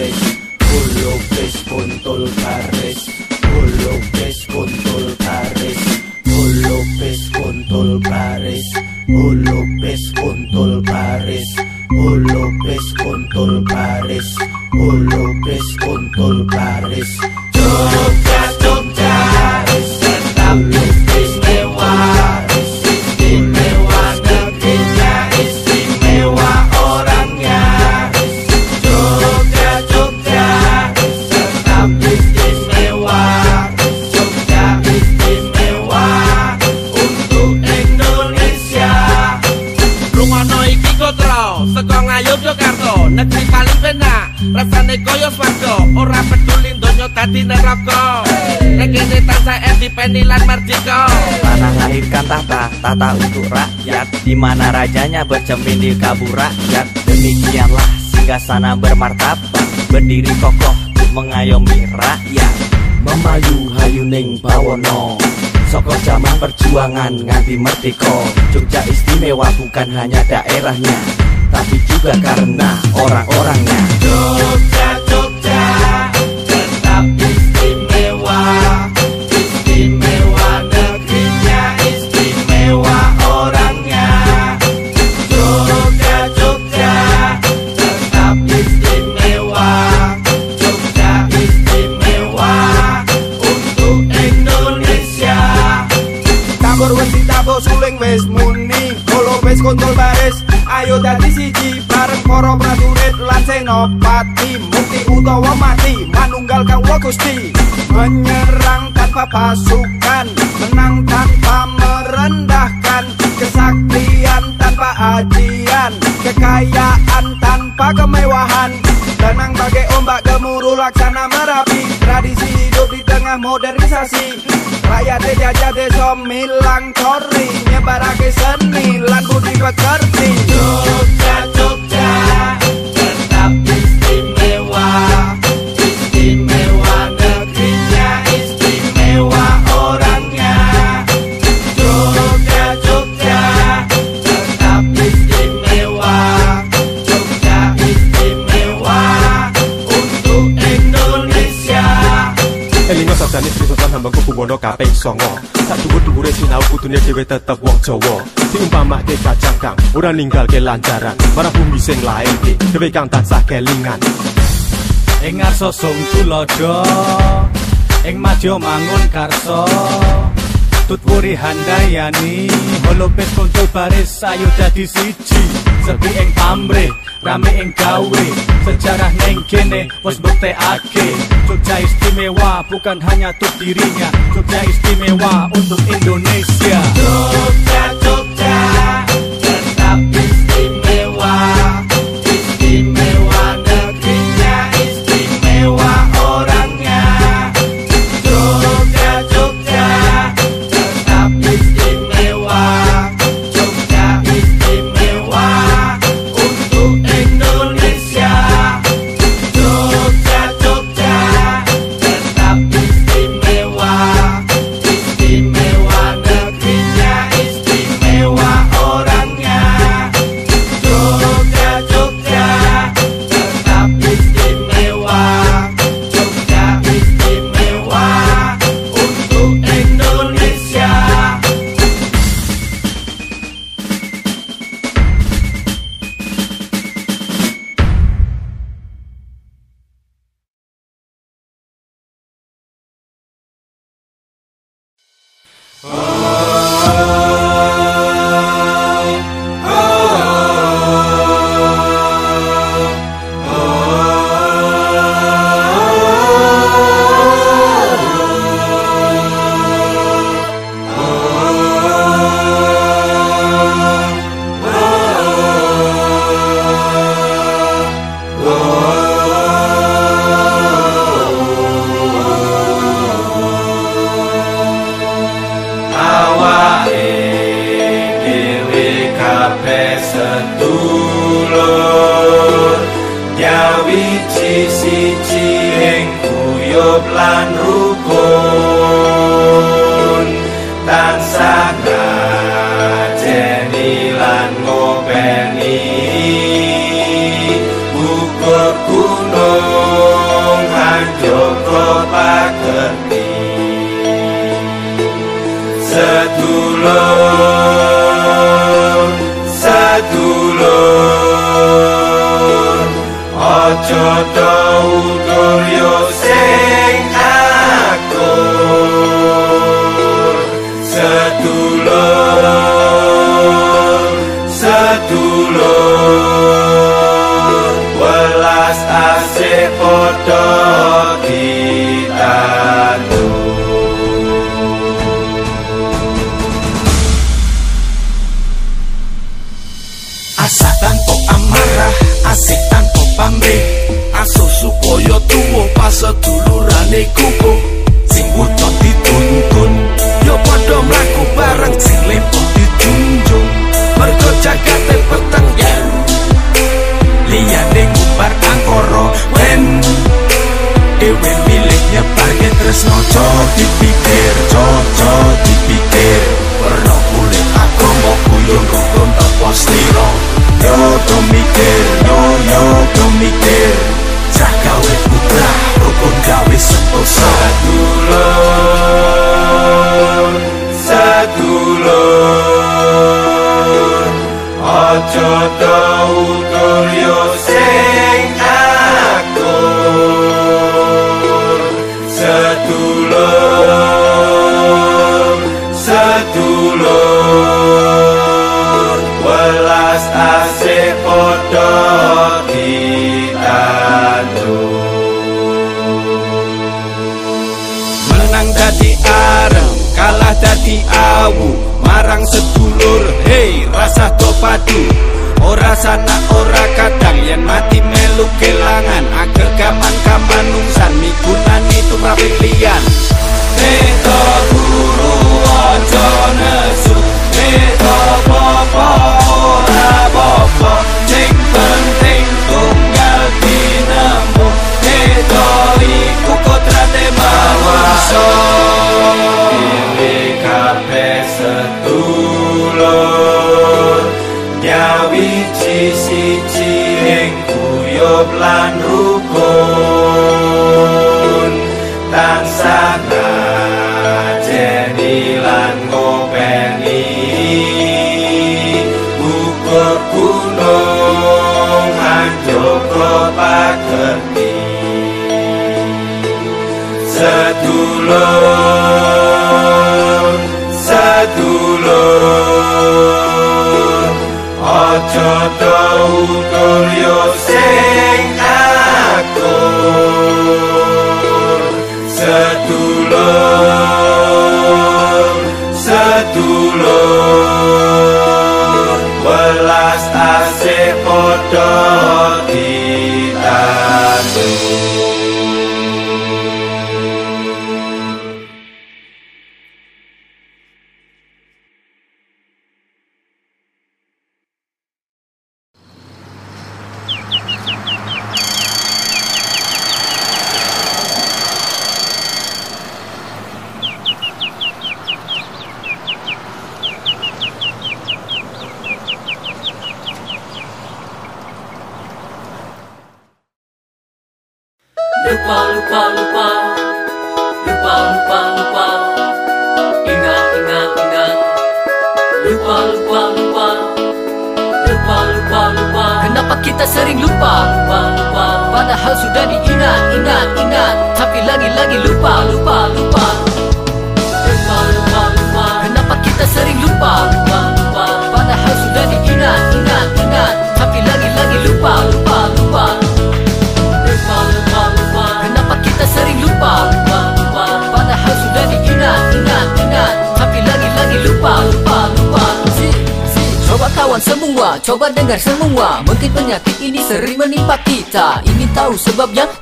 carres, con todo carres, coloques con todo carres, coloques con todo carres, coloques con todo carres, coloques con todo carres, tansah independen lan merdeka Tanah lahirkan tahta, tata untuk rakyat. Di mana rajanya bercermin di kabur rakyat. Demikianlah singgah sana bermartabat. Berdiri kokoh mengayomi rakyat. Memayu hayuning bawono. Soko zaman perjuangan nganti merdeka. Jogja istimewa bukan hanya daerahnya Tapi juga karena orang-orangnya. Jogja pasukan Menang tanpa merendahkan Kesaktian tanpa ajian Kekayaan tanpa kemewahan. Tenang bagai ombak gemuruh laksana merapi. Tradisi hidup di tengah modernisasi. Rakyat dijajah desa milang tori Nyebarake seni Kuwono kaping songo Sak dhuwur-dhuwure sinau kudune dhewe tetep wong Jawa. Diumpamake kacang kang ora ninggalke lancaran Marang bumi sing lairke dhewe kang tansah kelingan. Ing ngarsa sung tulodo Ing madya mangun karso Tutwuri handayani Holopet kontrol baris ayo dadi siji. Sepi ing pamrih Rame ing gawe Sejarah neng kene Wes buktekake Jogja istimewa Bukan hanya untuk dirinya. Jogja istimewa Untuk Indonesia. Jogja, Jogja siji ing guyub lan rukun sedulurane kuku Sing buta dituntun Yo padha mlaku bareng sing lempo dijunjung. Mergo jagate peteng yen. Liyane ngumbar angkara wen Dewe milih nyebarke tresno jo dipikir jo jo dipikir. Perno kulit agama kuyung rukun teko slira Yo do mikir yo yo do mikir rukun gawe sentosa Sedulur Sedulur Ojo do utur dadi awu Marang sedulur, hei rasa do padu Ora sana ora kadang yen mati melu kelangan. Agegaman kamanungsan migunani tumrape liyan Beto guru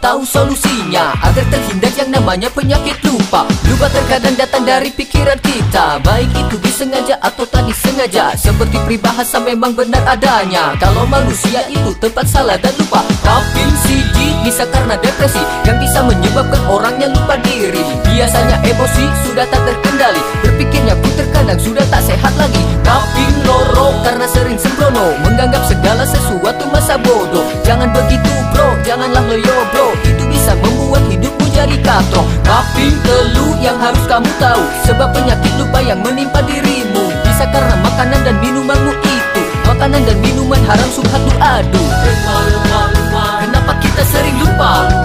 tahu solusinya. Agar terhindar yang namanya penyakit lupa Lupa terkadang datang dari pikiran kita. Baik itu disengaja atau tak disengaja. Seperti peribahasa memang benar adanya. Kalau manusia itu tempat salah dan lupa. Tapi CD bisa karena depresi. Yang bisa menyebabkan orangnya lupa diri. Biasanya emosi sudah tak terkendali. Berpikirnya pun terkadang sudah tak sehat lagi. Tapi loro karena sering sembrono. Menganggap segala sesuatu masa bodoh. Jangan begitu bro, janganlah loyo bro Itu bisa membuat hidup lagi katro Tapi telu yang harus kamu tahu Sebab penyakit lupa yang menimpa dirimu. Bisa karena makanan dan minumanmu itu. Makanan dan minuman haram subhatu adu. Lupa, Kenapa kita sering lupa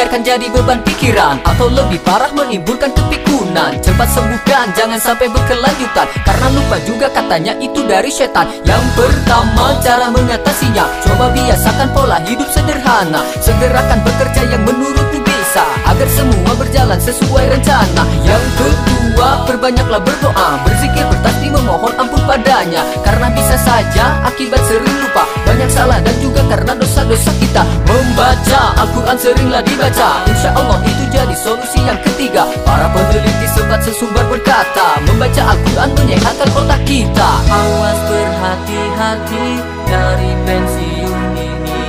kalau dibiarkan jadi beban pikiran. Atau lebih parah menimbulkan kepikunan Cepat sembuhkan, jangan sampai berkelanjutan. Karena lupa juga katanya itu dari setan. Yang pertama cara mengatasinya. Coba biasakan pola hidup sederhana. Segerakan bekerja yang menurutmu bisa Agar semua berjalan sesuai rencana. Yang kedua, perbanyaklah berdoa Berzikir bertasbih memohon ampun padanya. Karena bisa saja akibat sering lupa Banyak salah dan juga karena dosa-dosa kita. Membaca Al-Quran seringlah dibaca. Insya Allah itu jadi solusi yang ketiga. Para peneliti sempat sesumbar berkata Membaca Al-Quran menyehatkan otak kita. Awas berhati-hati dari pensiun ini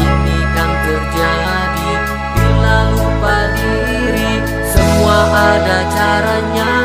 Ini kan terjadi. Bila lupa diri Semua ada caranya,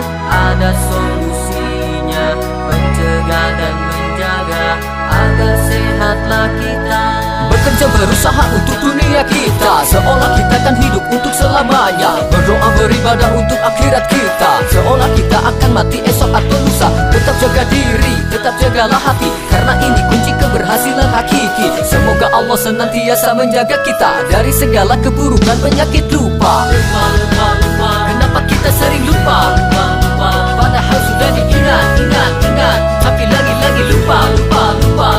ada solusinya. Mencegah dan menjaga agar sehatlah kita. Bekerja berusaha untuk dunia kita. Seolah kita kan hidup untuk selamanya. Berdoa beribadah untuk akhirat kita. Seolah kita akan mati esok atau lusa. Tetap jaga diri, tetap jagalah hati. Karena ini kunci keberhasilan hakiki. Semoga Allah senantiasa menjaga kita Dari segala keburukan penyakit lupa. Lupa, lupa, lupa Kenapa kita sering lupa Sudah diingat, ingat, ingat. Tapi lagi-lagi lupa, lupa, lupa.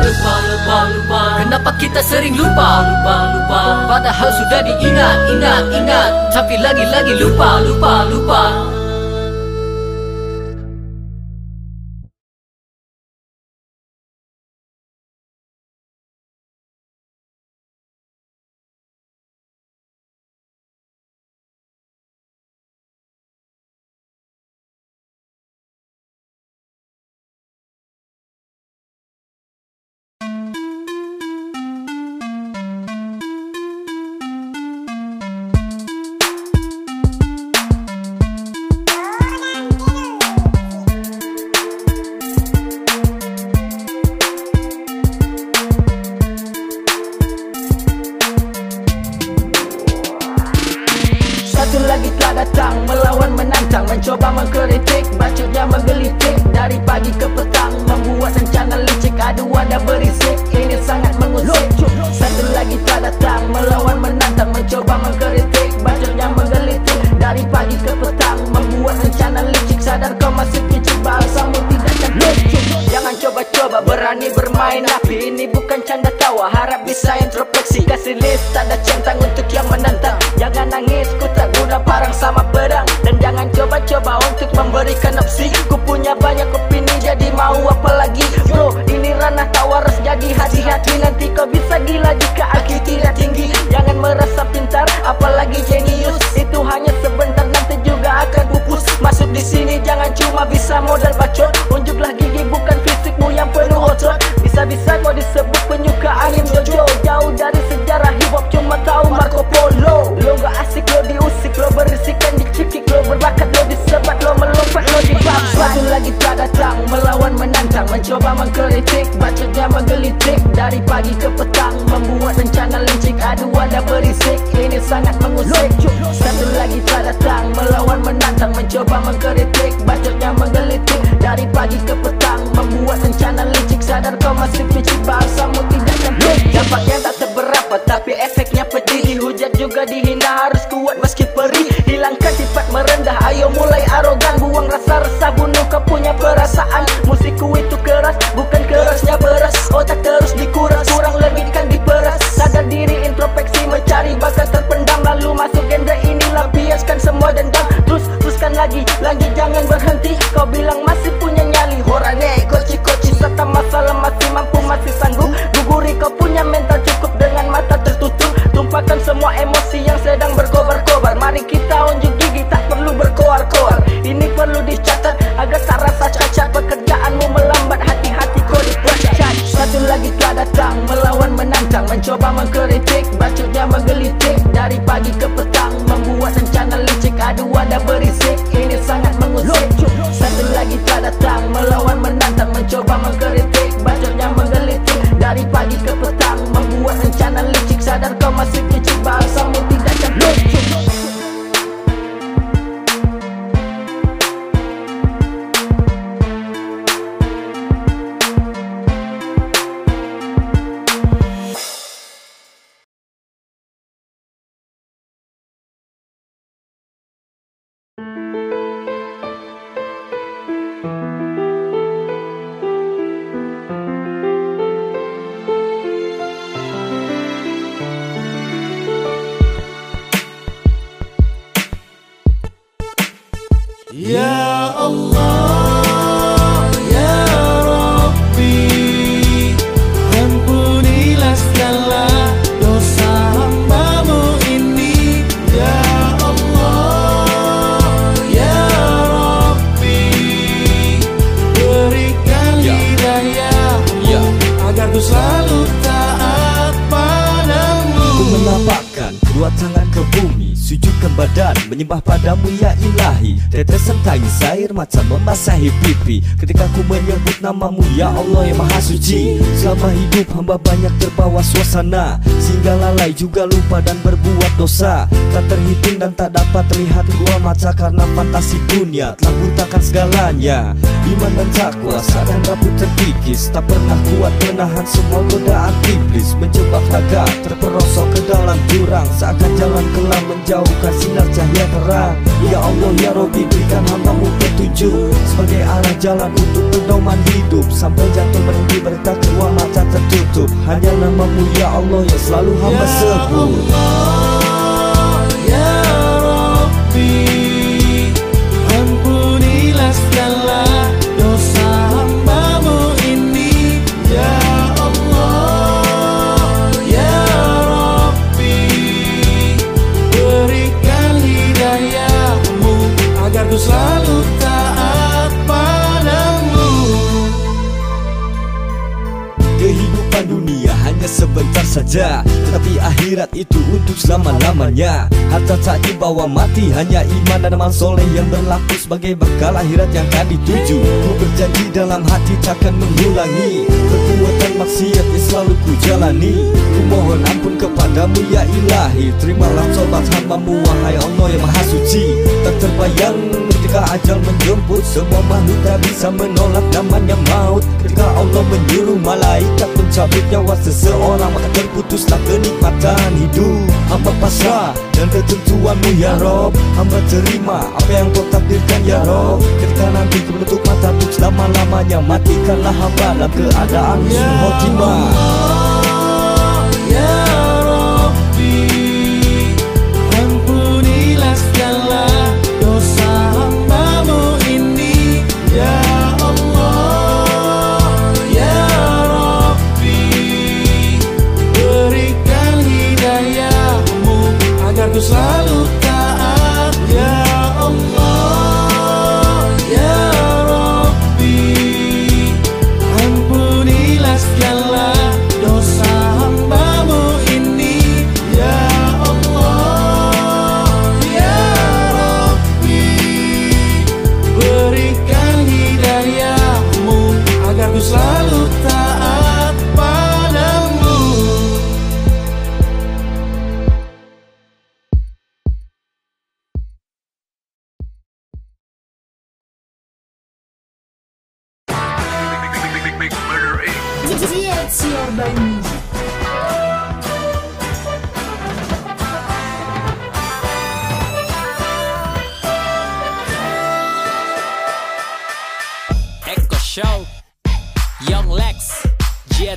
Lupa, lupa, lupa. Kenapa kita sering lupa, lupa, lupa. Padahal sudah diingat, ingat, ingat. Tapi lagi-lagi lupa, lupa, lupa. Satu suasana Sehingga lalai juga lupa dan berbuat dosa Tak terhitung dan tak dapat terlihat dua mata Karena fantasi dunia telah butakan segalanya. Iman dan takwa sadar rambut terkikis Tak pernah kuat menahan semua godaan iblis Menjebak raga terperosok ke dalam jurang Seakan jalan kelam menjauhkan sinar cahaya terang. Ya Allah ya Robbi berikan hambamu petunjuk Sebagai arah jalan untuk pedoman hidup. Sampai jatuh berhenti berita kedua mata tertutup. Hanya namamu ya Allah yang selalu hamba sebut. Ya sebentar saja. Tetapi akhirat itu untuk selama-lamanya. Harta tak dibawa mati Hanya iman dan amal soleh yang berlaku Sebagai bekal akhirat yang akan dituju. Ku berjanji dalam hati takkan mengulangi Perbuatan maksiat yang selalu ku jalani Ku mohon ampun kepadamu ya ilahi. Terimalah sobat hambamu wahai Allah yang maha suci. Tak terbayang ketika ajal menjemput Semua makhluk tak bisa menolak namanya maut. Ketika Allah menyuruh malaikat mencabut nyawa seseorang Maka terputuslah kenikmatan hidup. Hamba pasrah dan ketentuanmu ya Rob. Hamba terima apa yang kau takdirkan ya Rob. Ketika nanti ku menutup mata untuk selama-lamanya Matikanlah hamba dalam keadaan husnul khotimah It's like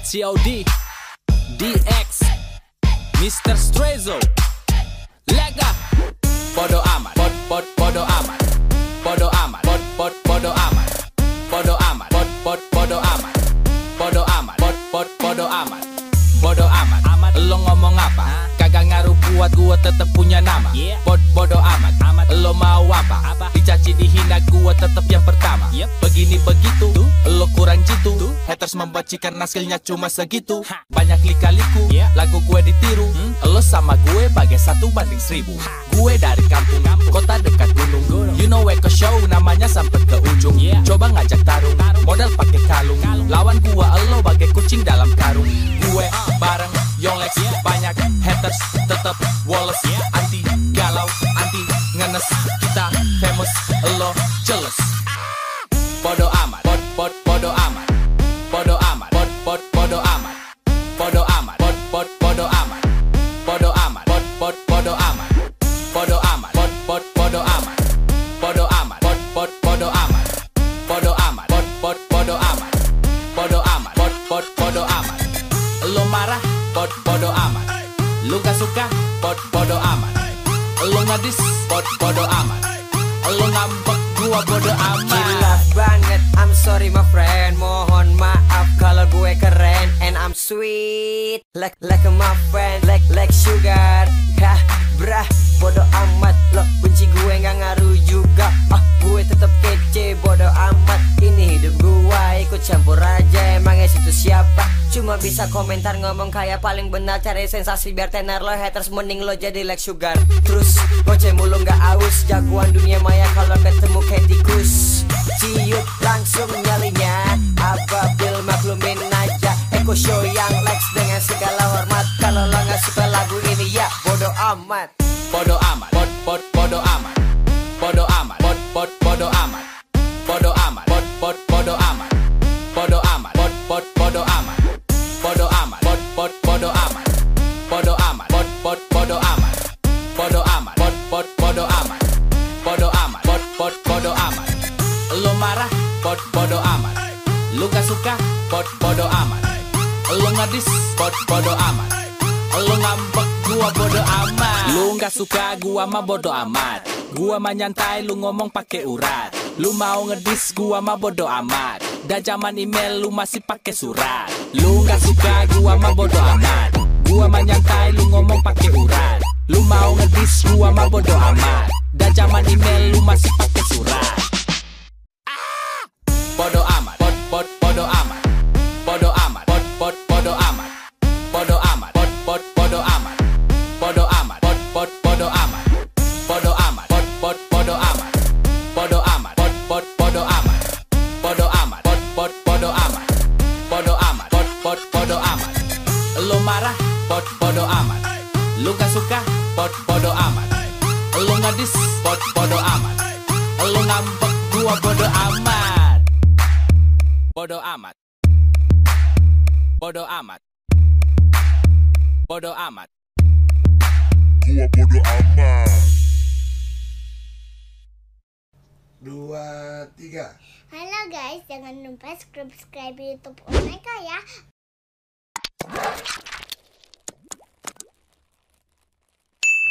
GTOD DX Mr. Strezo Karena skillnya cuma segitu. Banyak lika-liku Lagu gue ditiru. Lo sama gue bagai satu banding seribu. Gue dari kampung Kota dekat gunung. You know Eko Show Namanya sampai ke ujung. Coba ngajak tarung Modal pakai kalung. Lawan gua lo bagai kucing dalam karung. Gue bareng Yonglex Banyak haters tetep Wallace benar cari sensasi biar tenar lo haters mending lo jadi like sugar. Terus goce mulu nggak aus jagoan dunia maya kalau ketemu kayak gua mah bodo amat. Gua mah nyantai lu ngomong pake urat. Lu mau ngedis gua mah bodo amat. Dan zaman email lu masih pake surat. Lu gak suka gua mah bodo amat. Gua mah nyantai lu ngomong pake urat. Lu mau ngedis gua mah bodo amat. Dan zaman email lu masih pake surat. subscribe YouTube Omega ya.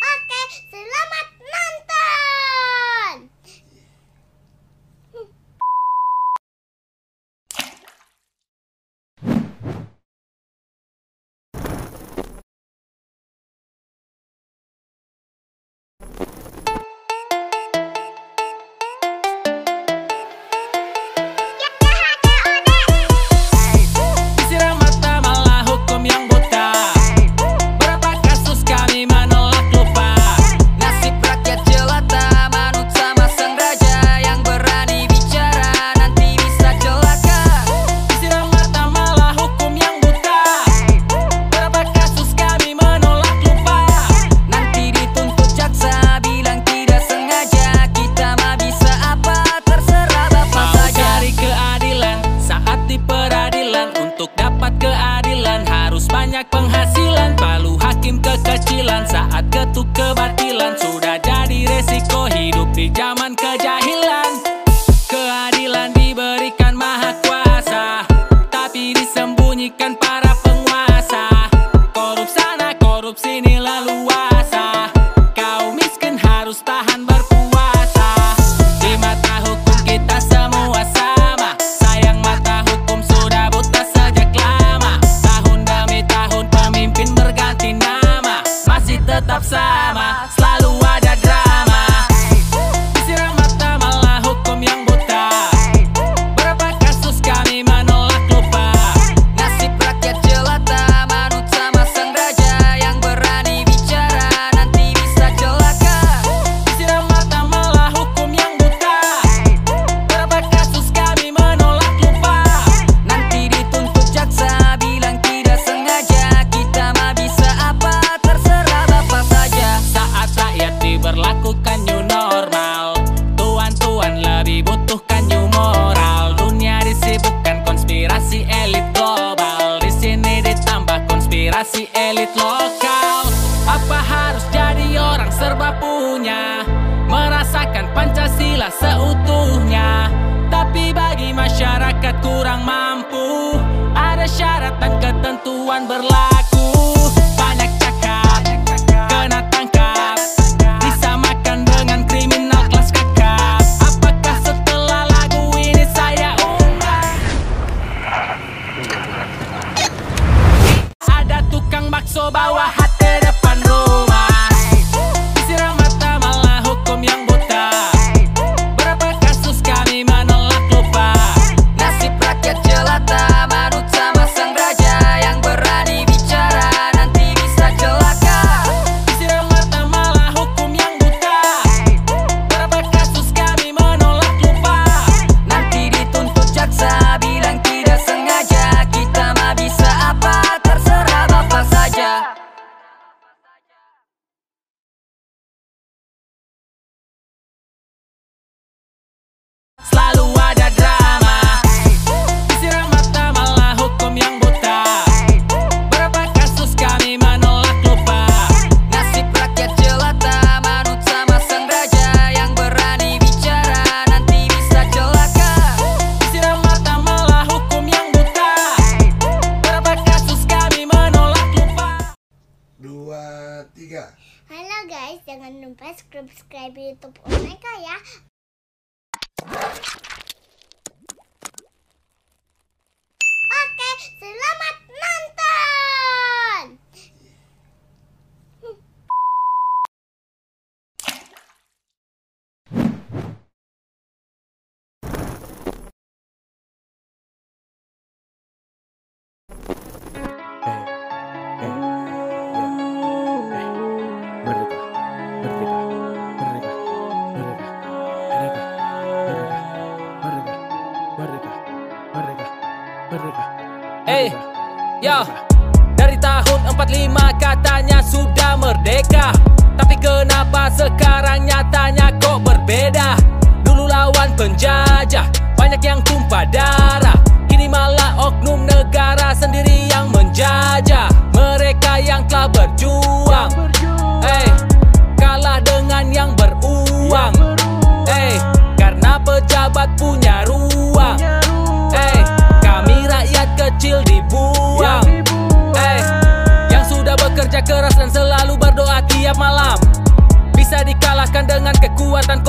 Oke, selamat nonton.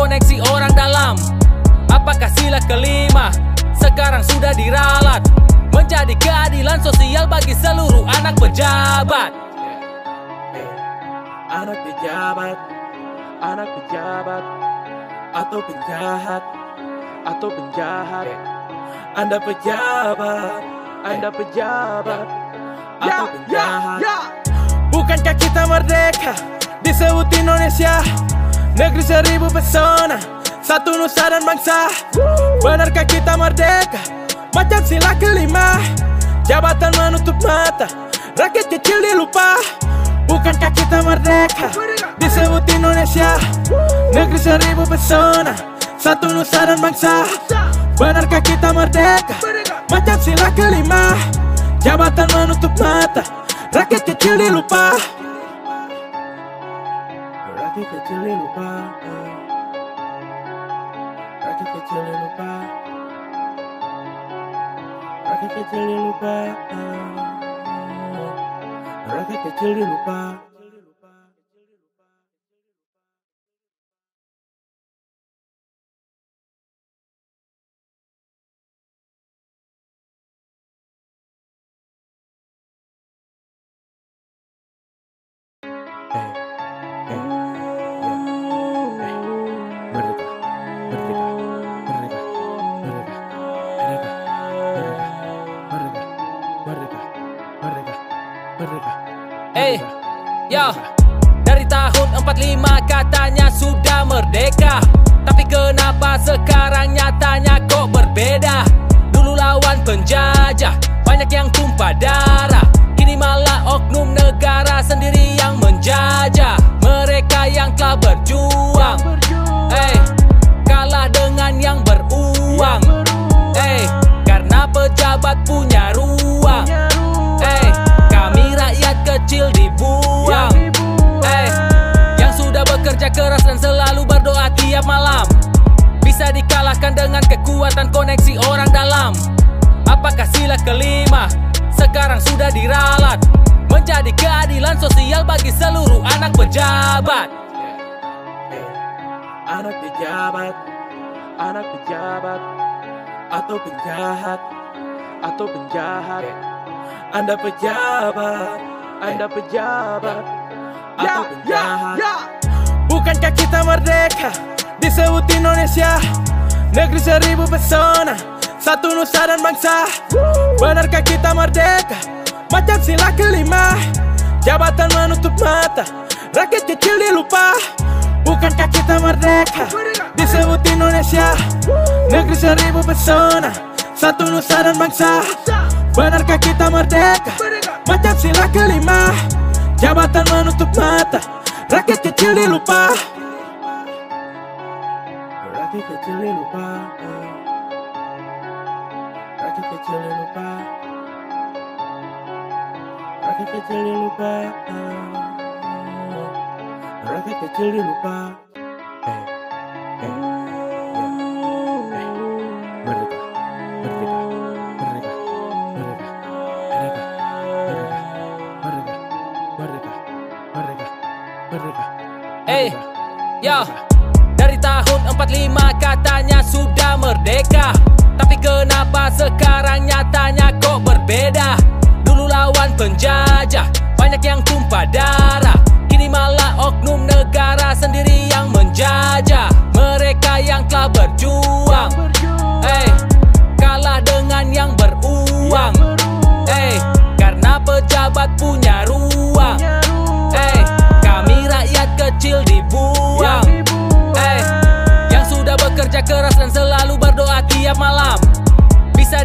Koneksi orang dalam. Apakah sila kelima sekarang sudah diralat? Menjadi keadilan sosial bagi seluruh anak pejabat. Anak pejabat, anak pejabat, atau penjahat, atau penjahat. Anda pejabat, Anda pejabat, atau penjahat. Bukankah kita merdeka disebut Indonesia Negeri seribu pesona Satu nusa dan bangsa. Benarkah kita merdeka? Macam sila kelima. Jabatan menutup mata Rakyat kecil dilupa. Bukankah kita merdeka? Disebut Indonesia. Negeri seribu pesona Satu nusa dan bangsa. Benarkah kita merdeka? Macam sila kelima. Jabatan menutup mata Rakyat kecil dilupa can get your little bar. I can get your little bar. I can get your little bangsa. Benarkah kita merdeka? Macam sila kelima. Jabatan menutup mata. Rakyat kecil dilupa. Bukankah kita merdeka? Disebut Indonesia. Negeri seribu pesona. Satu nusa dan bangsa. Benarkah kita merdeka? Macam sila kelima. Jabatan menutup mata. Rakyat kecil dilupa. Rakyat kecil dilupa kecil lupa. Rakyat kecil lupa. Rakyat kecil lupa. Eh, eh, ya, eh merdeka, merdeka, Dari tahun 45 katanya sudah merdeka. Tapi kenapa sekarang nyatanya kok berbeda? Dulu lawan penjajah Banyak yang tumpah darah. Kini malah oknum negara sendiri yang menjajah. Mereka yang telah berjuang. Eh, kalah dengan yang beruang. Eh, karena pejabat punya ruang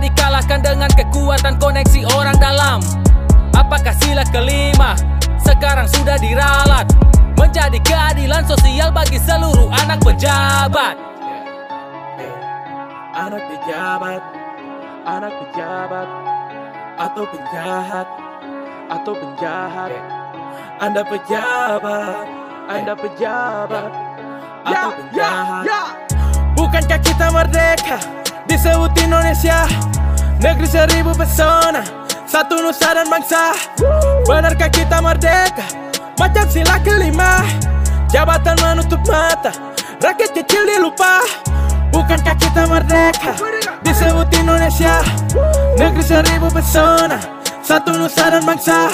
dikalahkan dengan kekuatan koneksi orang dalam. Apakah sila kelima sekarang sudah diralat? Menjadi keadilan sosial bagi seluruh anak pejabat. Anak pejabat, anak pejabat, atau penjahat, atau penjahat. Anda pejabat, Anda pejabat, atau penjahat. Bukankah kita merdeka disebut Indonesia Negeri seribu pesona Satu nusa dan bangsa Benarkah kita merdeka Macam sila kelima Jabatan menutup mata Rakyat kecil dilupa Bukankah kita merdeka Disebut Indonesia Negeri seribu pesona Satu nusa dan bangsa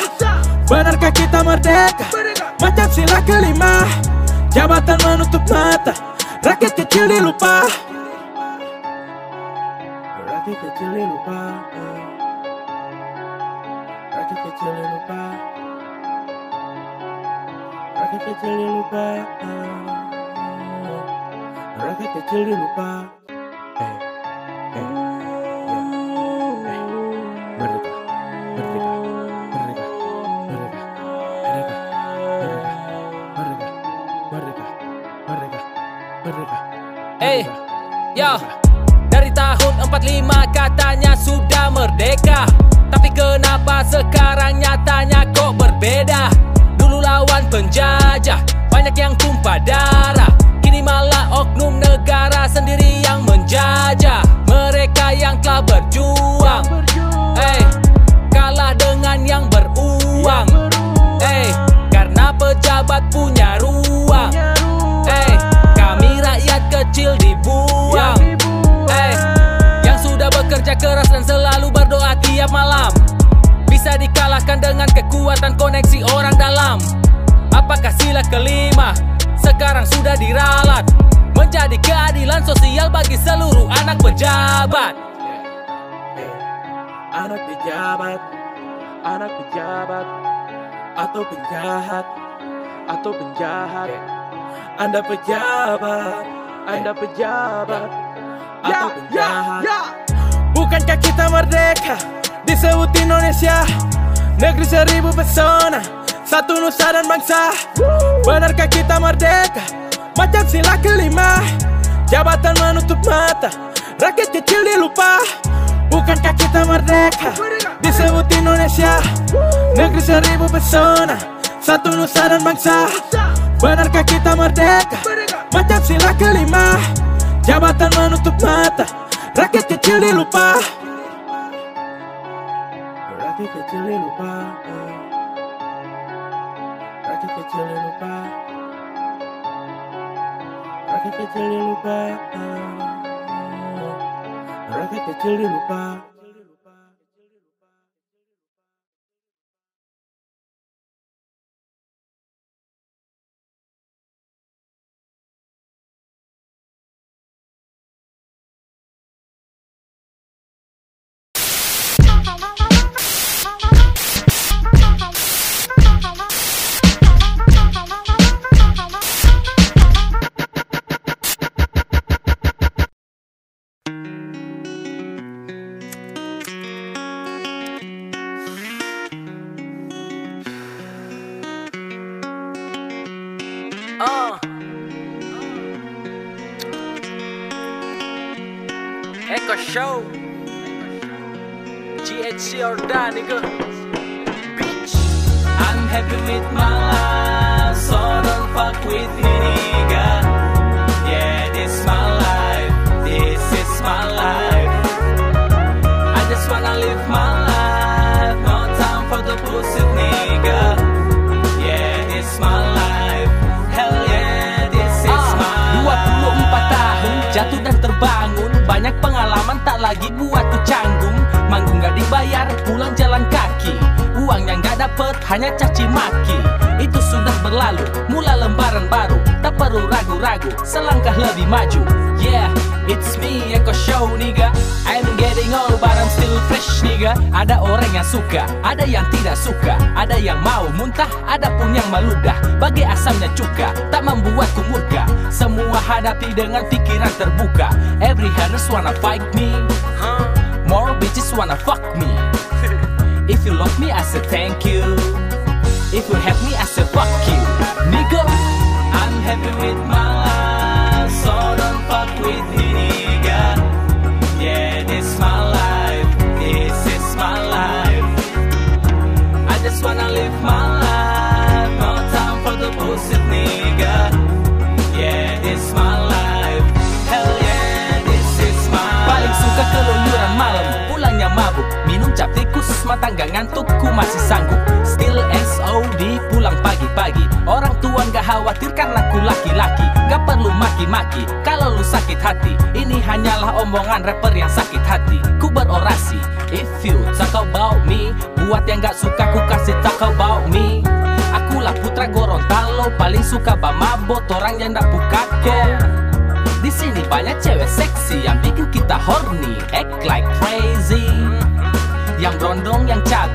Benarkah kita merdeka Macam sila kelima Jabatan menutup mata Rakyat kecil dilupa Daqui que te lilo pá. Daqui que te lilo pá. Daqui que te lilo pá. Daqui. Sila kelima sekarang sudah diralat Menjadi keadilan sosial bagi seluruh anak pejabat Anak pejabat, anak pejabat, atau penjahat, atau penjahat. Anda pejabat, Anda pejabat, atau penjahat. Bukankah kita merdeka disebut Indonesia Negeri seribu pesona Satu nusa dan bangsa. Benarkah kita merdeka? Macam sila kelima. Jabatan menutup mata. Rakyat kecil dilupa. Bukankah kita merdeka? Disebut Indonesia. Negeri seribu pesona. Satu nusa dan bangsa. Benarkah kita merdeka? Macam sila kelima. Jabatan menutup mata. Rakyat kecil dilupa. Rakyat kecil dilupa your little back. Rock it, get your little back. Rock it, get your little back. cuka Tak membuatku murka. Semua hadapi dengan pikiran terbuka. Every haters wanna fight me. maki Kalau lu sakit hati. Ini hanyalah omongan rapper yang sakit hati. Ku berorasi If you talk about me Buat yang gak suka ku kasih talk about me. Akulah putra Gorontalo Paling suka bamabot Orang yang gak pukake Di sini banyak cewek seksi Yang bikin kita horny Act like crazy. Yang rondong yang cat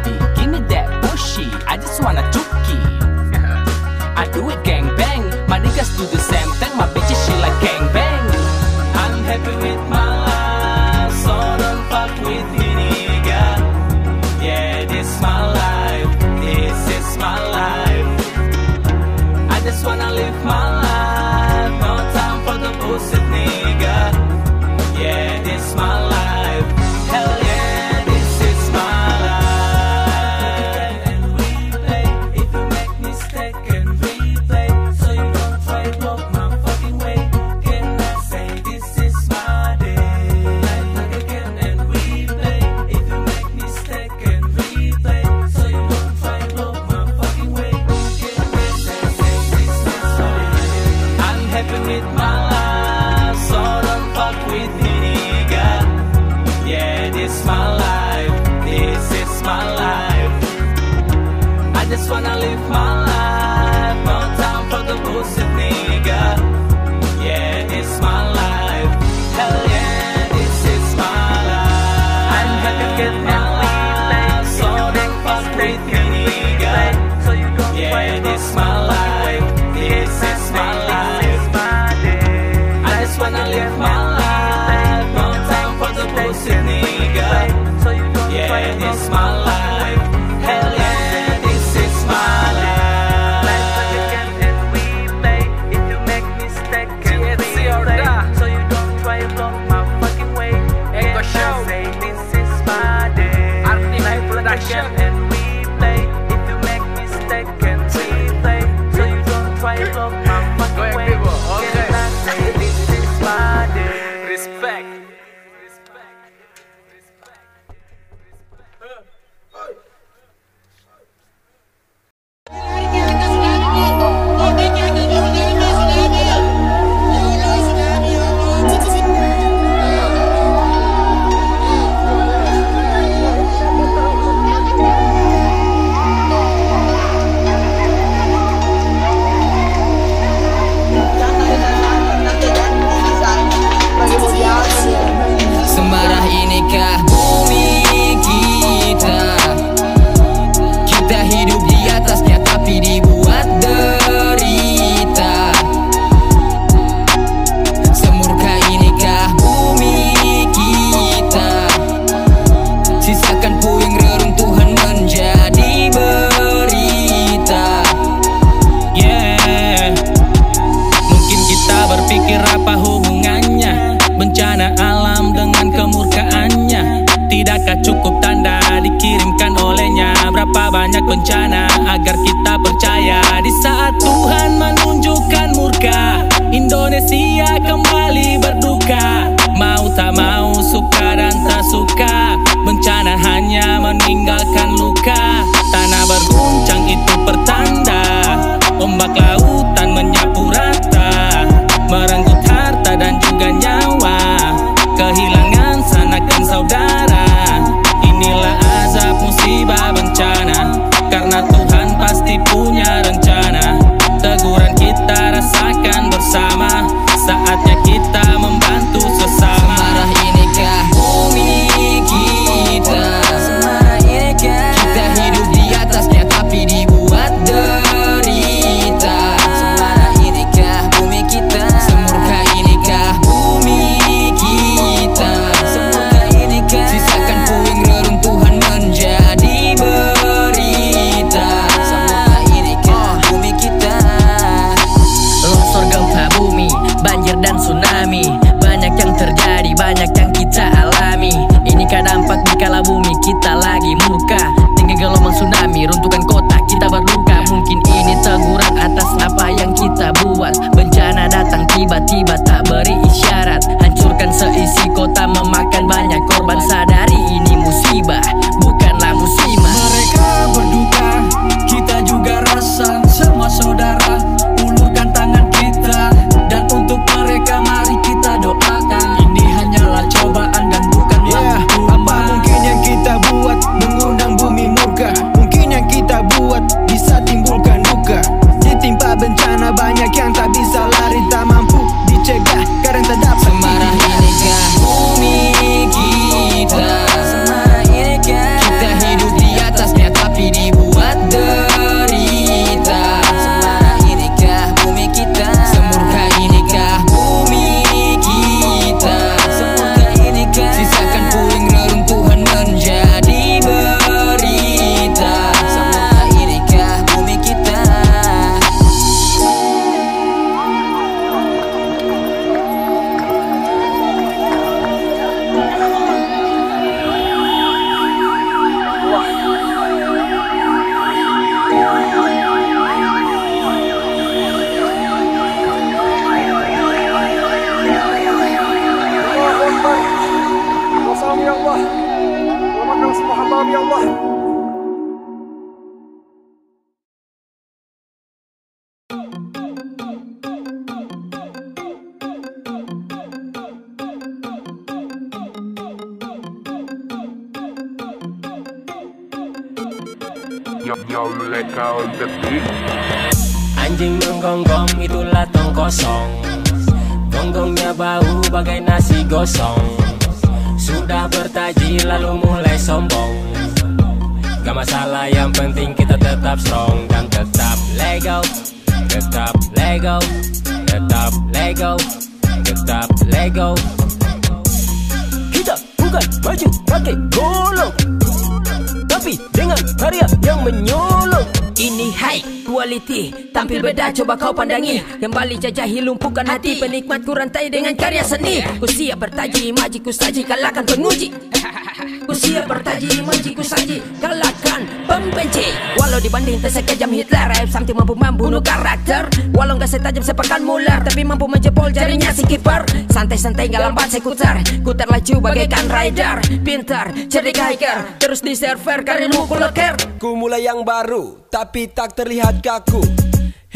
coba kau pandangi. Kembali jajahi lumpuhkan hati. Penikmat ku rantai dengan karya seni. Ku siap bertaji maji ku saji Kalahkan penguji. Ku siap bertaji maji ku saji Kalahkan pembenci. Walau dibanding tersekejam Hitler Rap something mampu membunuh karakter. Walau gak setajam sepakan mular Tapi mampu menjebol jarinya si kiper Santai-santai gak lambat sekuter Ku terlaju bagaikan rider. Pintar, cerdik hiker Terus di server karirmu ku leker Ku mulai yang baru, tapi tak terlihat kaku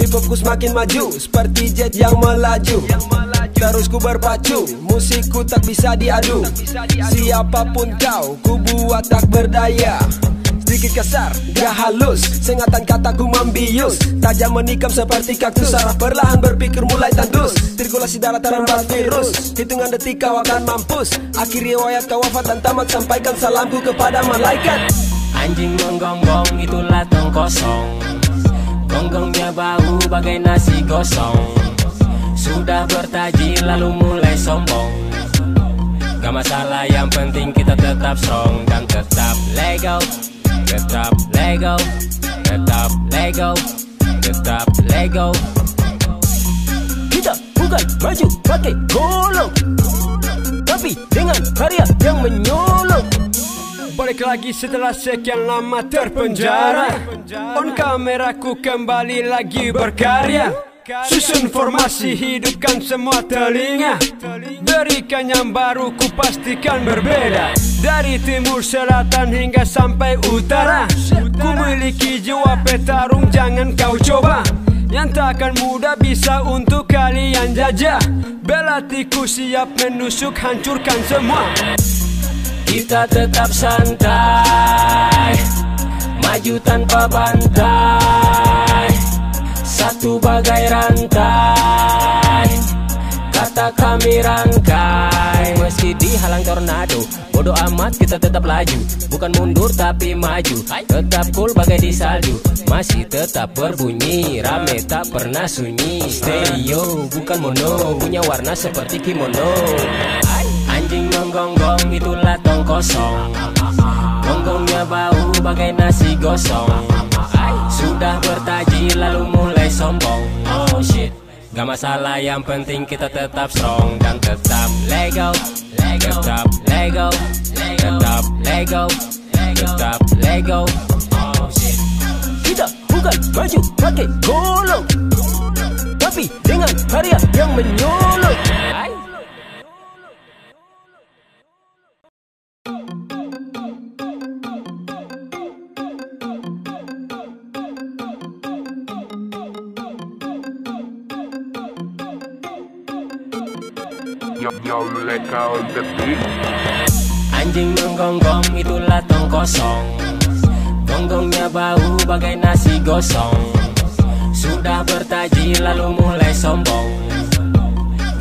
Hopku semakin maju, seperti jet yang melaju. Terus ku berpacu, musikku tak bisa diadu. Siapa pun kau, ku buat tak berdaya. Sedikit kasar, gak halus. Sengatan kataku membius. Tajam menikam seperti kaktus. Saraf perlahan berpikir mulai tandus. Sirkulasi darah terhambat virus. Hitungan detik kau akan mampus. Akhir riwayat kau wafat dan tamat Sampaikan salamku kepada malaikat. Anjing menggonggong itulah tong kosong Gonggongnya bau bagai nasi gosong. Sudah bertaji lalu mulai sombong. Gak masalah yang penting kita tetap strong Dan tetap lego Tetap lego Tetap lego Tetap lego Kita bukan maju pakai golong. Tapi dengan karya yang menyolong Balik lagi setelah sekian lama terpenjara. On kameraku kembali lagi berkarya. Susun formasi hidupkan semua telinga. Berikan yang baru ku pastikan berbeda. Dari timur selatan hingga sampai utara. Ku miliki jiwa petarung jangan kau coba. Yang takkan mudah bisa untuk kalian jajah. Belatiku siap menusuk hancurkan semua Kita tetap santai Maju tanpa bantai. Satu bagai rantai Kata kami rangkai. Meski dihalang tornado Bodoh amat kita tetap laju. Bukan mundur tapi maju Tetap cool bagai di salju. Masih tetap berbunyi Rame tak pernah sunyi. Stereo bukan mono Punya warna seperti kimono Anjing menggonggong itulah tong kosong. Gonggongnya bau bagai nasi gosong. Sudah bertaji lalu mulai sombong. Oh shit. Gak masalah yang penting kita tetap strong. Dan tetap lego Tetap lego Tetap lego Tetap lego. Oh shit. Kita bukan maju pakai golong Tapi dengan karya yang menyolok On the beat. Anjing menggonggong itulah tong kosong. Gonggongnya bau bagai nasi gosong. Sudah bertaji lalu mulai sombong.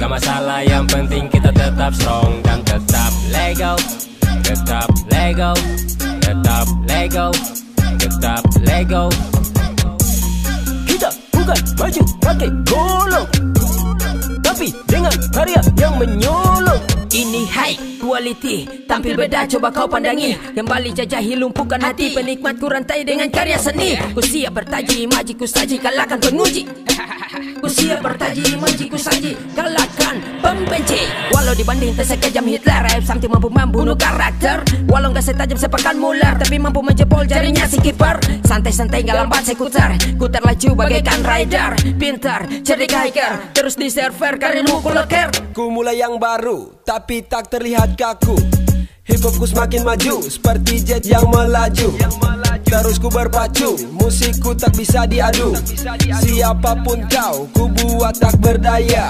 Gak masalah yang penting kita tetap strong Dan tetap lego Tetap lego Tetap lego Tetap lego Kita bukan maju pakai golong Tapi dengan karya yang menyolok Ini high quality Tampil beda coba kau pandangi. Kembali jajahi lumpuhkan hati. Penikmat ku rantai dengan karya seni. Ku siap bertaji maji ku saji Kalahkan penguji Ku siap bertaji maji ku saji Kalahkan pembenci. Walau dibanding tersekejam Hitler Rap something mampu membunuh karakter. Walau gak setajam sepakan mular Tapi mampu menjebol jarinya si kiper. Santai-santai gak lambat saya kutar Kutar laju bagaikan rider. Pintar, cerdik hiker Terus di server karirmu ku leker Ku mulai yang baru Tapi tak terlihat kaku Hip hopku semakin maju Seperti jet yang melaju. Terus ku berpacu Musikku tak bisa diadu. Siapa pun kau Ku buat tak berdaya.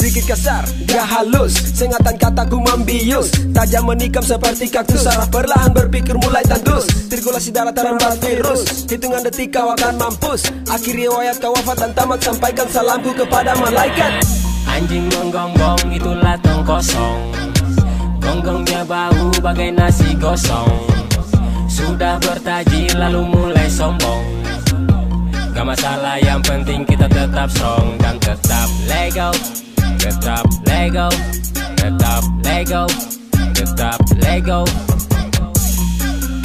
Sedikit kasar, gak halus Sengatan kataku membius. Tajam menikam seperti kaktus Saraf perlahan berpikir mulai tandus. Sirkulasi darah terhambat virus Hitungan detik kau akan mampus. Akhir riwayat kau wafat dan tamat Sampaikan salamku kepada malaikat. Anjing menggonggong itulah tong kosong Gonggongnya bau bagai nasi gosong. Sudah bertaji lalu mulai sombong. Gak masalah yang penting kita tetap strong Dan tetap lego. Tetap lego. Tetap lego. Tetap lego.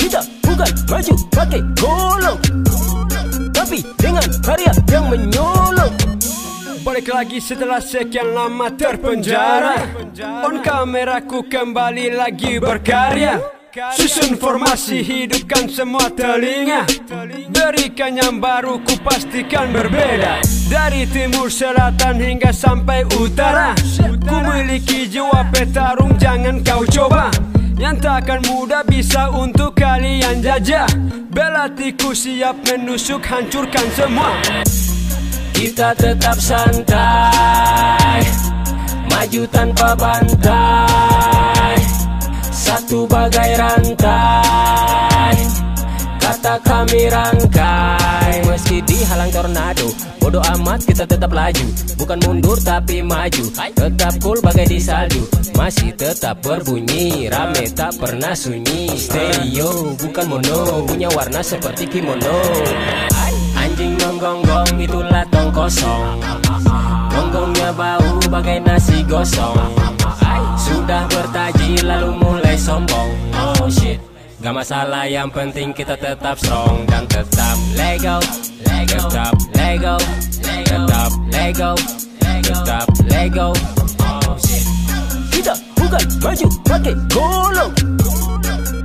Kita bukan maju pakai golong Tapi dengan karya yang menyolok Balik lagi setelah sekian lama terpenjara. On kameraku kembali lagi berkarya. Susun formasi hidupkan semua telinga. Berikan yang baru ku pastikan berbeda. Dari timur selatan hingga sampai utara. Ku miliki jiwa petarung jangan kau coba. Yang takkan mudah bisa untuk kalian jajah. Belatiku siap menusuk hancurkan semua Kita tetap santai. Maju tanpa bantai. Satu bagai rantai. Kata kami rangkai. Meski dihalang tornado Bodoh amat kita tetap laju. Bukan mundur tapi maju. Tetap cool bagai di salju. Masih tetap berbunyi Rame tak pernah sunyi. Stereo bukan mono Punya warna seperti kimono Anjing menggonggong itulah tong kosong. Gonggongnya bau bagai nasi gosong. Sudah bertaji lalu mulai sombong. Oh shit. Gak masalah yang penting kita tetap strong. Dan tetap lego Tetap lego Tetap lego Tetap lego. Oh shit. Kita bukan maju pakai golong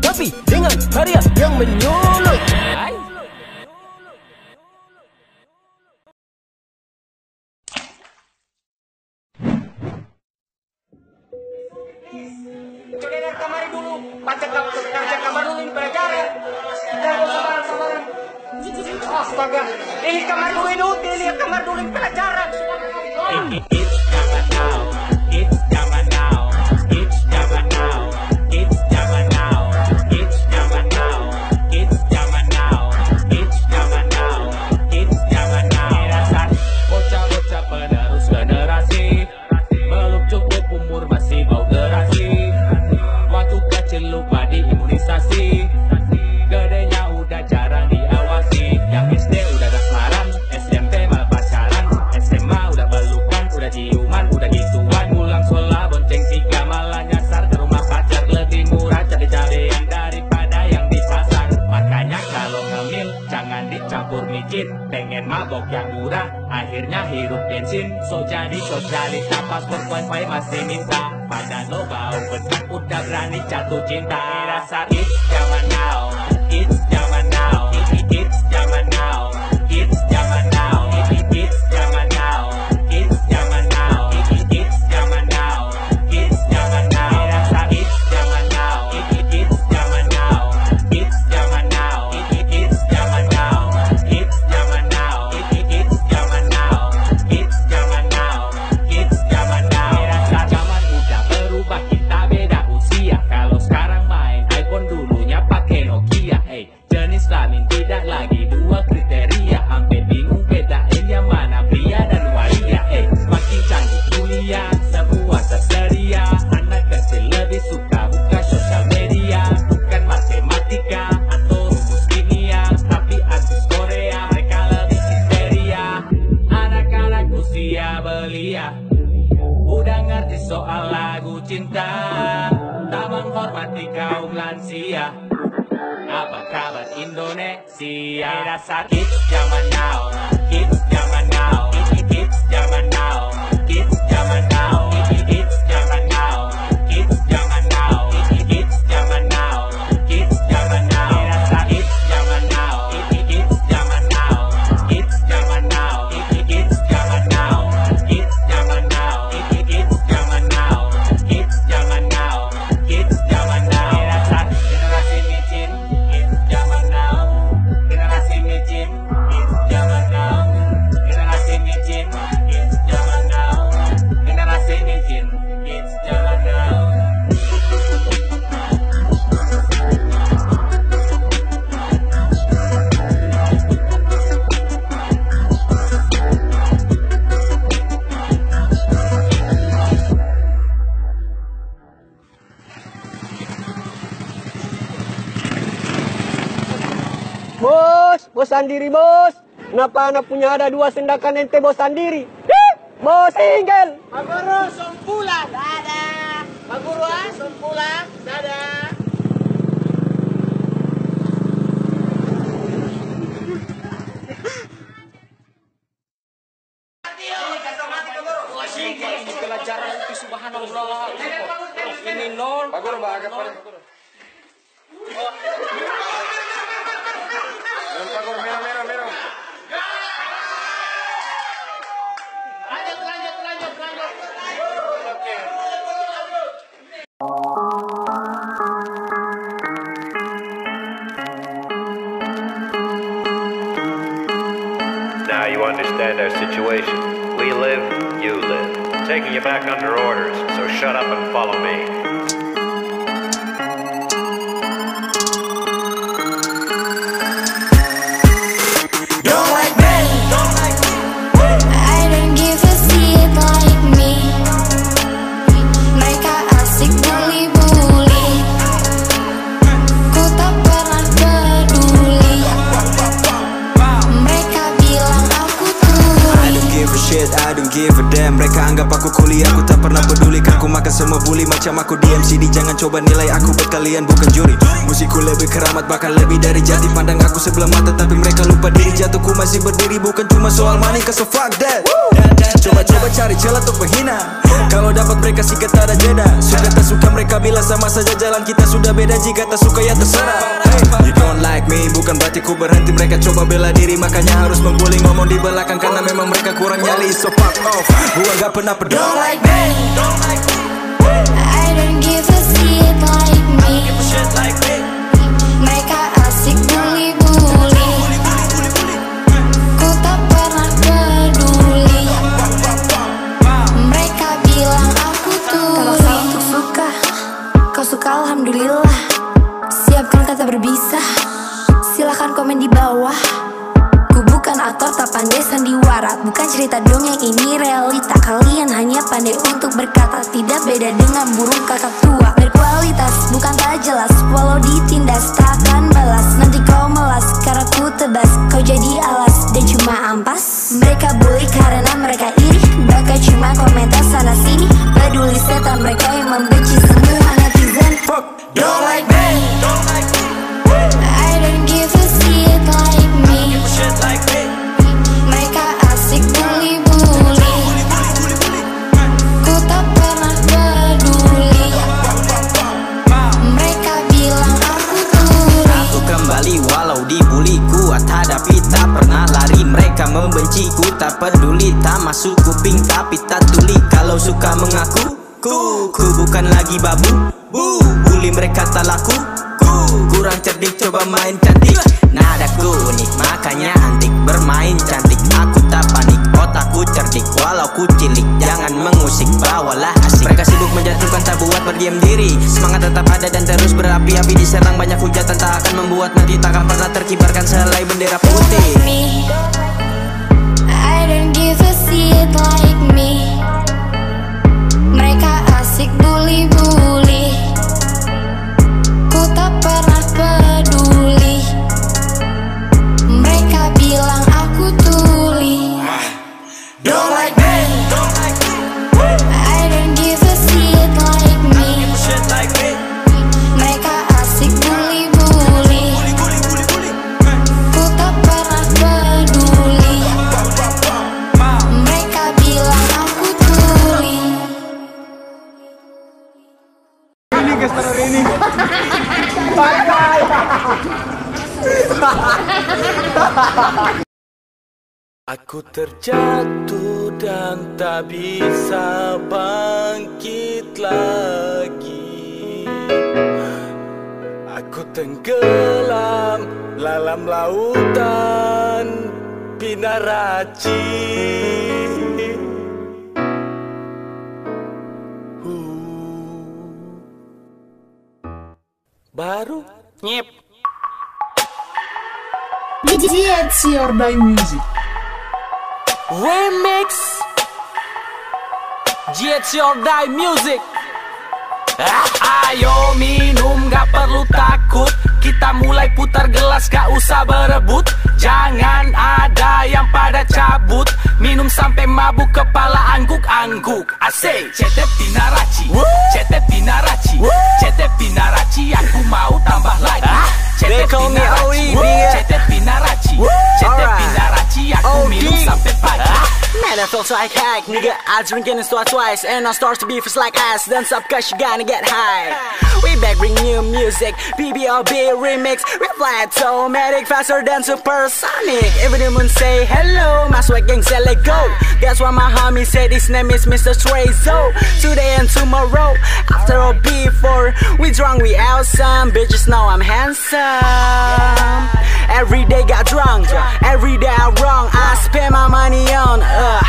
Tapi dengan karya yang menyolok kamari dulu. Baca kerja kamar dulu ini pelajaran ya. jangan sabaran sabaran astaga. Ini kamar dulu ini util ini kamar dulu ini pelajaran. sakit Pengen mabok yang murah. Akhirnya hirup bensin So jadi sosialis. Napas berpoin-poin masih minta. Pada lo bau Udah berani jatuh cinta. Rasa it's zaman now It's zaman pasar. ¿Qué sendiri bos. Kenapa anak punya ada dua sendakan ente bos sendiri? Bos singgah. Bahkan lebih dari jati pandang aku sebelah mata Tapi mereka lupa diri. Jatuhku masih berdiri Bukan cuma soal money cause so fuck that. Coba-coba cari celah untuk menghina. Kalau dapat mereka sih kata ada jeda. Suka tak suka mereka bilang sama saja jalan kita sudah beda. Jika tak suka ya terserah. You don't like me bukan berarti ku berhenti Mereka. Coba bela diri makanya harus mengguling ngomong di belakang Karena memang mereka kurang nyali. So fuck off Gua gak pernah peduli. Don't like me, I don't give mereka yang membenci semua netizen Don't like me. I don't give a shit like me. Mereka asik bully-bully Ku tak pernah peduli Mereka bilang aku tuli Aku kembali walau dibully Kuat hadapi tak pernah lari. Mereka membenciku tak peduli Tak masuk kuping tapi tak tuli. Kalau suka mengaku Ku, ku bukan lagi babu. Bu, bully mereka tak laku. Ku, kurang cerdik coba main cantik. Nadaku unik makanya antik. Bermain cantik aku tak panik. Otakku cerdik walau ku cilik. Jangan mengusik bawalah asik. Mereka sibuk menjatuhkan tak buat berdiam diri. Semangat tetap ada dan terus berapi-api. Diserang banyak hujatan tak akan membuat nanti Takkan pernah terkibarkan selai bendera putih. I don't give a shit like me asik bully-bully. Ku tak pernah peduli. Mereka bilang aku tuli. Don't like Aku terjatuh dan tak bisa bangkit lagi Aku tenggelam dalam lautan Pinaraci Baru Nyep. It's your music. Remix. Jets Your Die Music. Ah, Ayo minum gak perlu takut. Kita mulai putar gelas gak usah berebut. Jangan ada yang pada cabut. Minum sampai mabuk kepala angguk-angguk. Asik. Cete pinaraci Cete pinaraci Man, I hack, nigga. I drink and it's twice, and I start to be it's like ass. Dance up, cause you gonna get high. We back, bring new music. BBLB remix. We fly automatic, faster than supersonic. Every demon say hello, my swag gang say let go. That's why my homie said his name is Mr. Trezo. Today and tomorrow, after or before, we drunk, we awesome. Bitches know I'm handsome. Every day got drunk, every day I'm wrong. I spend my money on, uh,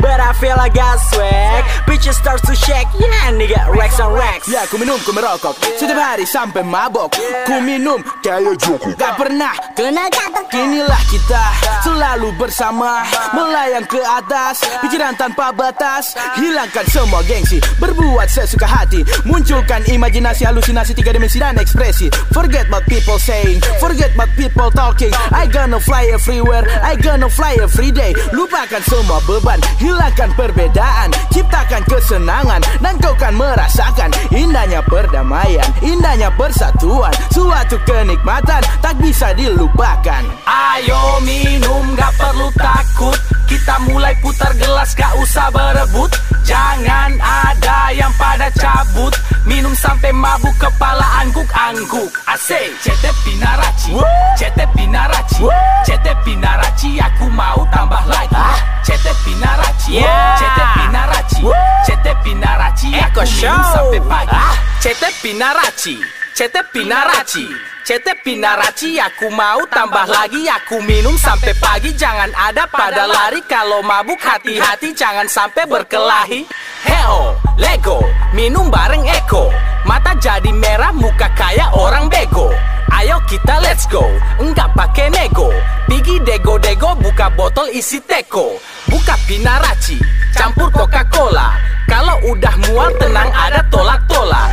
but I feel I got swag. Bitches start to shake, yeah, nigga, racks on racks. Ya ku minum, ku merokok. Setiap hari sampai mabok. Ku minum kayak Joko Gak pernah kena kata Inilah kita. Selalu bersama. Melayang ke atas. Pikiran tanpa batas. Hilangkan semua gengsi. Berbuat sesuka hati. Munculkan imajinasi, halusinasi Tiga dimensi dan ekspresi. Forget what people saying. Forget what people talking. I gonna fly everywhere. I gonna fly every day. Lupakan semua beban. Hilangkan perbedaan. Ciptakan kesenangan Dan kau kan merasakan Indahnya perdamaian Indahnya persatuan. Suatu kenikmatan Tak bisa dilupakan. Ayo minum gak perlu takut Kita mulai putar gelas gak usah berebut. Jangan ada yang pada cabut. Minum sampai mabuk kepala angguk-angguk. Asik Cete pinaraci. Cete pinaraci. Cete pinaraci Aku mau tambah lagi. Cete pinaraci. Cete pinaraci. Cete pinaraci Aku Eko minum Show. sampai pagi Cete pinaraci Cete pinaraci Cete pinaraci Aku mau tambah lagi Aku minum sampai pagi Jangan ada pada lari Kalau mabuk hati-hati Jangan sampai berkelahi. Heo, Lego Minum bareng Eko Mata jadi merah, muka kayak orang bego. Ayo kita let's go, enggak pakai nego. Pigi dego-dego, buka botol isi teko. Buka pinaraci, campur Coca-Cola. Kalau udah mual tenang ada tolak-tolak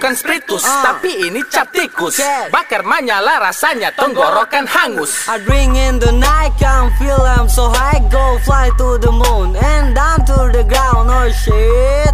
bukan spiritus, tapi ini cap tikus. Bakar menyala rasanya tenggorokan hangus. I drink in the night, can't feel I'm so high Go fly to the moon and down to the ground Oh shit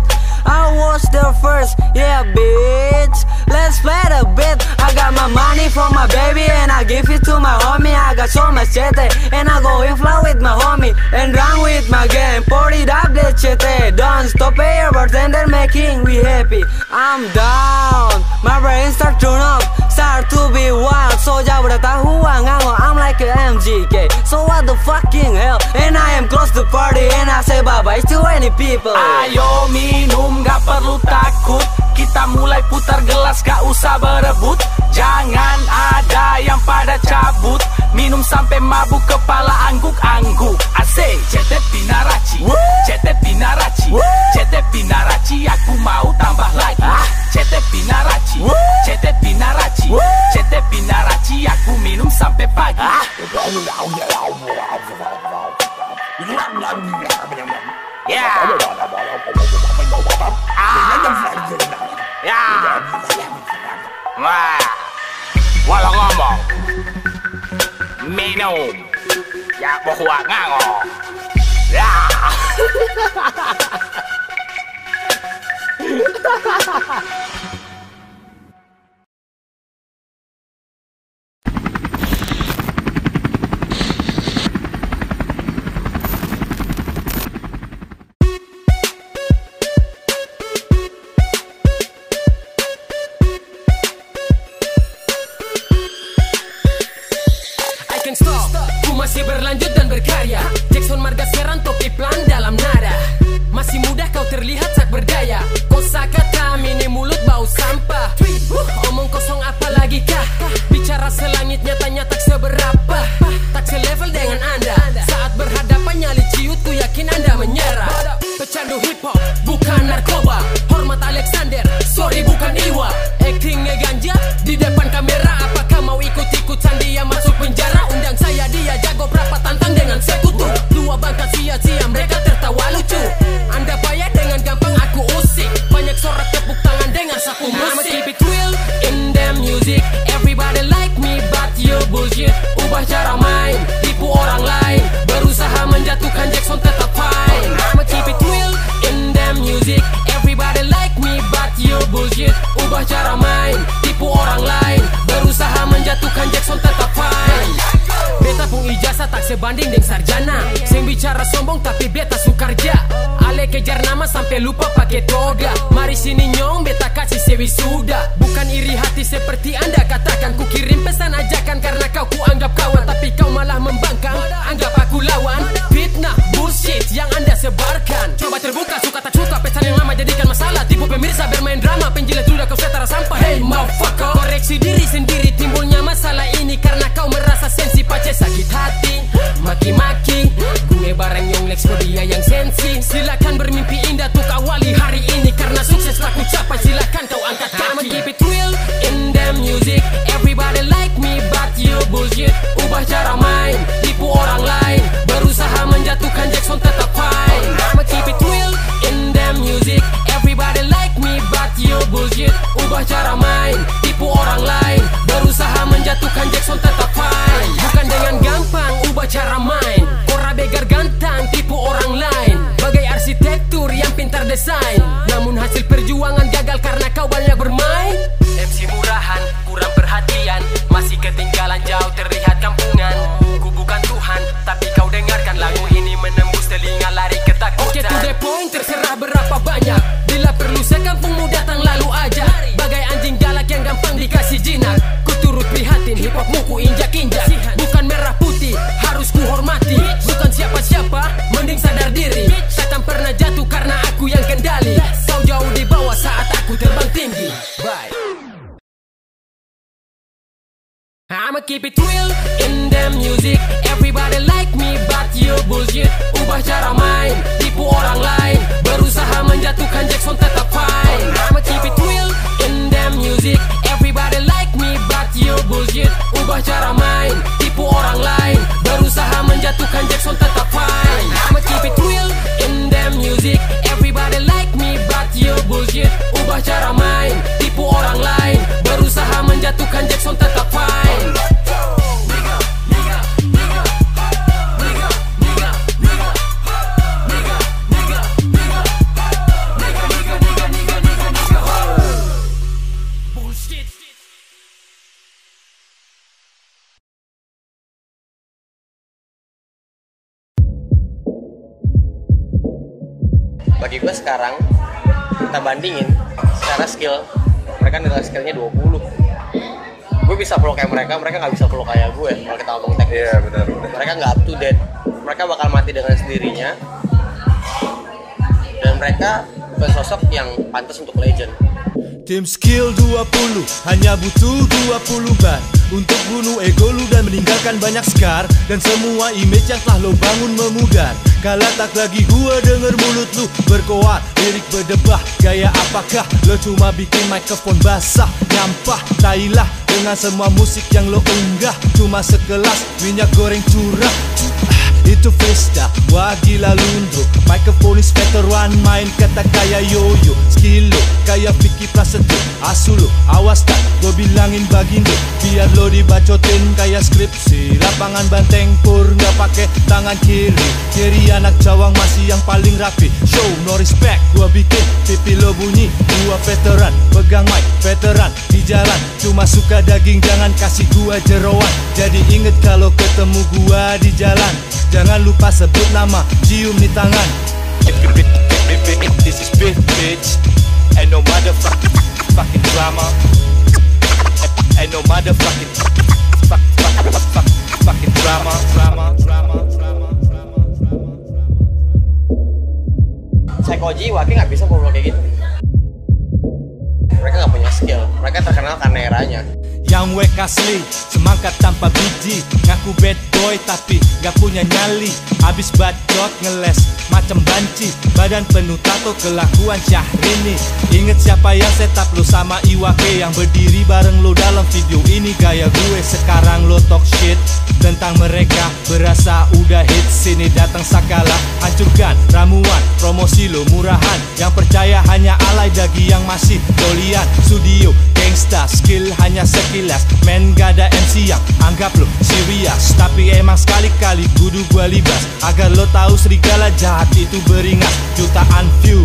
I was there first, yeah bitch. Let's play the beat I got my money from my baby and I give it to my homie. I got so much chete and I go in flow with my homie And run with my gang, pour it up the chete Don't stop here, bartender making me happy. I'm down, my brain start turn up Start to be wild, so udah tahu ngango I'm like a MGK, so what the fucking hell? And I am close to party and I say bye bye to any people. Ayo minum gak perlu takut. Kita mulai putar gelas gak usah berebut Jangan ada yang pada cabut. Minum sampai mabuk kepala angguk-angguk. Asik. Cete pinaraci. Cete pinaraci. Cete pinaraci Aku mau tambah lagi. Cete pinaraci. Cete pinaraci. Cete pinaraci Aku minum sampai pagi. Ya. Ya. Wah Walau ngomong Minum Ya bahwa ngango Ya. I can Sekarang topi plan dalam nada. Masih mudah kau terlihat sak berdaya. Kosa kata mini mulut bau sampah. Omong kosong apa lagi kah? Bicara selangit nyatanya tak seberapa. Tak selevel dengan anda. Saat berhadapan nyali ciut ku yakin anda menyerah. Pecandu hip hop bukan narkoba. Hormat Alexander sorry sombong tapi beta sukarja Ale kejar nama sampai lupa pakai toga. Mari sini nyong beta kasih sewi sudah Bukan iri hati seperti anda katakan. Ku kirim pesan ajakan karena kau ku anggap kawan. Tapi kau malah membangkang. Anggap aku lawan. Fitnah, bullshit yang anda sebarkan. Coba terbuka, suka tak suka Pesan yang lama jadikan masalah. Tipu pemirsa bermain drama Penjilat ludah kau setara sampah. Hey motherfucker. Koreksi diri sendiri Menjatuhkan Jackson tetap fine. I'ma keep it real in the music. Everybody like me but you bullshit. Ubah cara main Tipu orang lain. Berusaha menjatuhkan Jackson tetap fine. Bukan dengan gampang ubah cara main. Kora begar gantang tipu orang lain. Bagai arsitektur yang pintar desain pantas untuk legend. Tim skill 20 hanya butuh 20 ban Untuk bunuh ego lu dan meninggalkan banyak scar Dan semua image yang telah lo bangun memudar. Kala tak lagi gua denger mulut lu berkoar. Lirik berdebah gaya apakah? Lo cuma bikin mikrofon basah Nyampah. Tailah dengan semua musik yang lo unggah. Cuma sekelas minyak goreng curah. Itu Vista Wah gila lundro Microphonis veteran main kata kayak yoyo. Skill lo kayak Vicky Prasetyo. Asu lo awas tak. Gue bilangin bagindo Biar lo dibacotin kayak skripsi. Lapangan banteng pur nggak pakai tangan kiri. Kiri anak cawang masih yang paling rapi. Show no respect Gue bikin pipi lo bunyi. Gua veteran Pegang mic veteran Di jalan. Cuma suka daging Jangan kasih gua jeroan Jadi inget kalau ketemu gua di jalan. Jangan lupa sebut nama Cium di tangan. This is big bitch. Ain't no motherfucking fucking drama Ain't no motherfucking fuck, fuck, fuck, fuck, fucking drama drama drama Psychoji Waki nggak bisa ngobrol kayak gitu. Mereka nggak punya skill. Mereka terkenal karena eranya Yang wek asli, semangkat tanpa biji. Ngaku bad boy tapi gak punya nyali. Abis bacot ngeles macam banci. Badan penuh tato kelakuan Syahrini. Inget siapa yang setup lo sama Iwake? Yang berdiri bareng lo dalam video ini. Gaya gue sekarang lo talk shit Tentang mereka. Berasa udah hit Sini datang sakala Hancurkan ramuan promosi lo murahan. Yang percaya hanya alay dagi yang masih dolian. Studio gangsta skill hanya sekilas. Men gak ada MC yang anggap lo serius Tapi emang sekali-kali kudu gua libas. Agar lo tahu serigala jahat itu beringas. Jutaan view.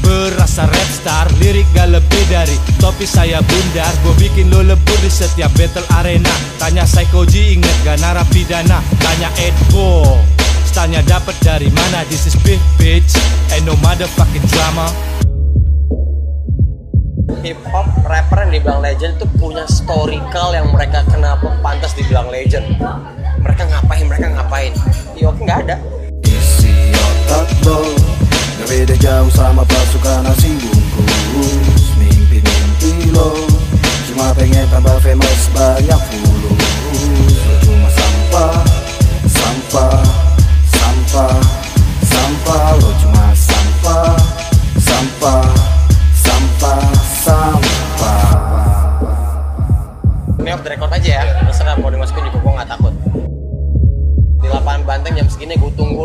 Berasa rap star. Lirik gak lebih dari topi saya bundar. Gue bikin lo lebur di setiap battle arena. Tanya Psychoji inget gak narapidana? Tanya Edgo Tanya dapet dari mana? This is big bitch. Ain't no motherfucking drama hip hop rapper yang dibilang legend itu punya historical yang mereka kenapa pantas dibilang legend. Mereka ngapain mereka ngapain? Yoki nggak ada. Isi otak lo Gak beda jauh sama pasukan nasi bungkus. Mimpi-mimpi lo. Cuma pengen tambah famous banyak Lo cuma sampah Sampah Sampah sampah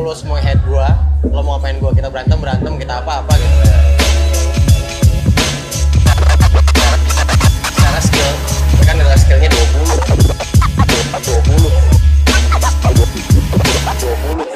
lo semua head gua lo mau ngapain gua? Kita berantem berantem kita apa apa gitu. Secara skill kan adalah skillnya 20 20 20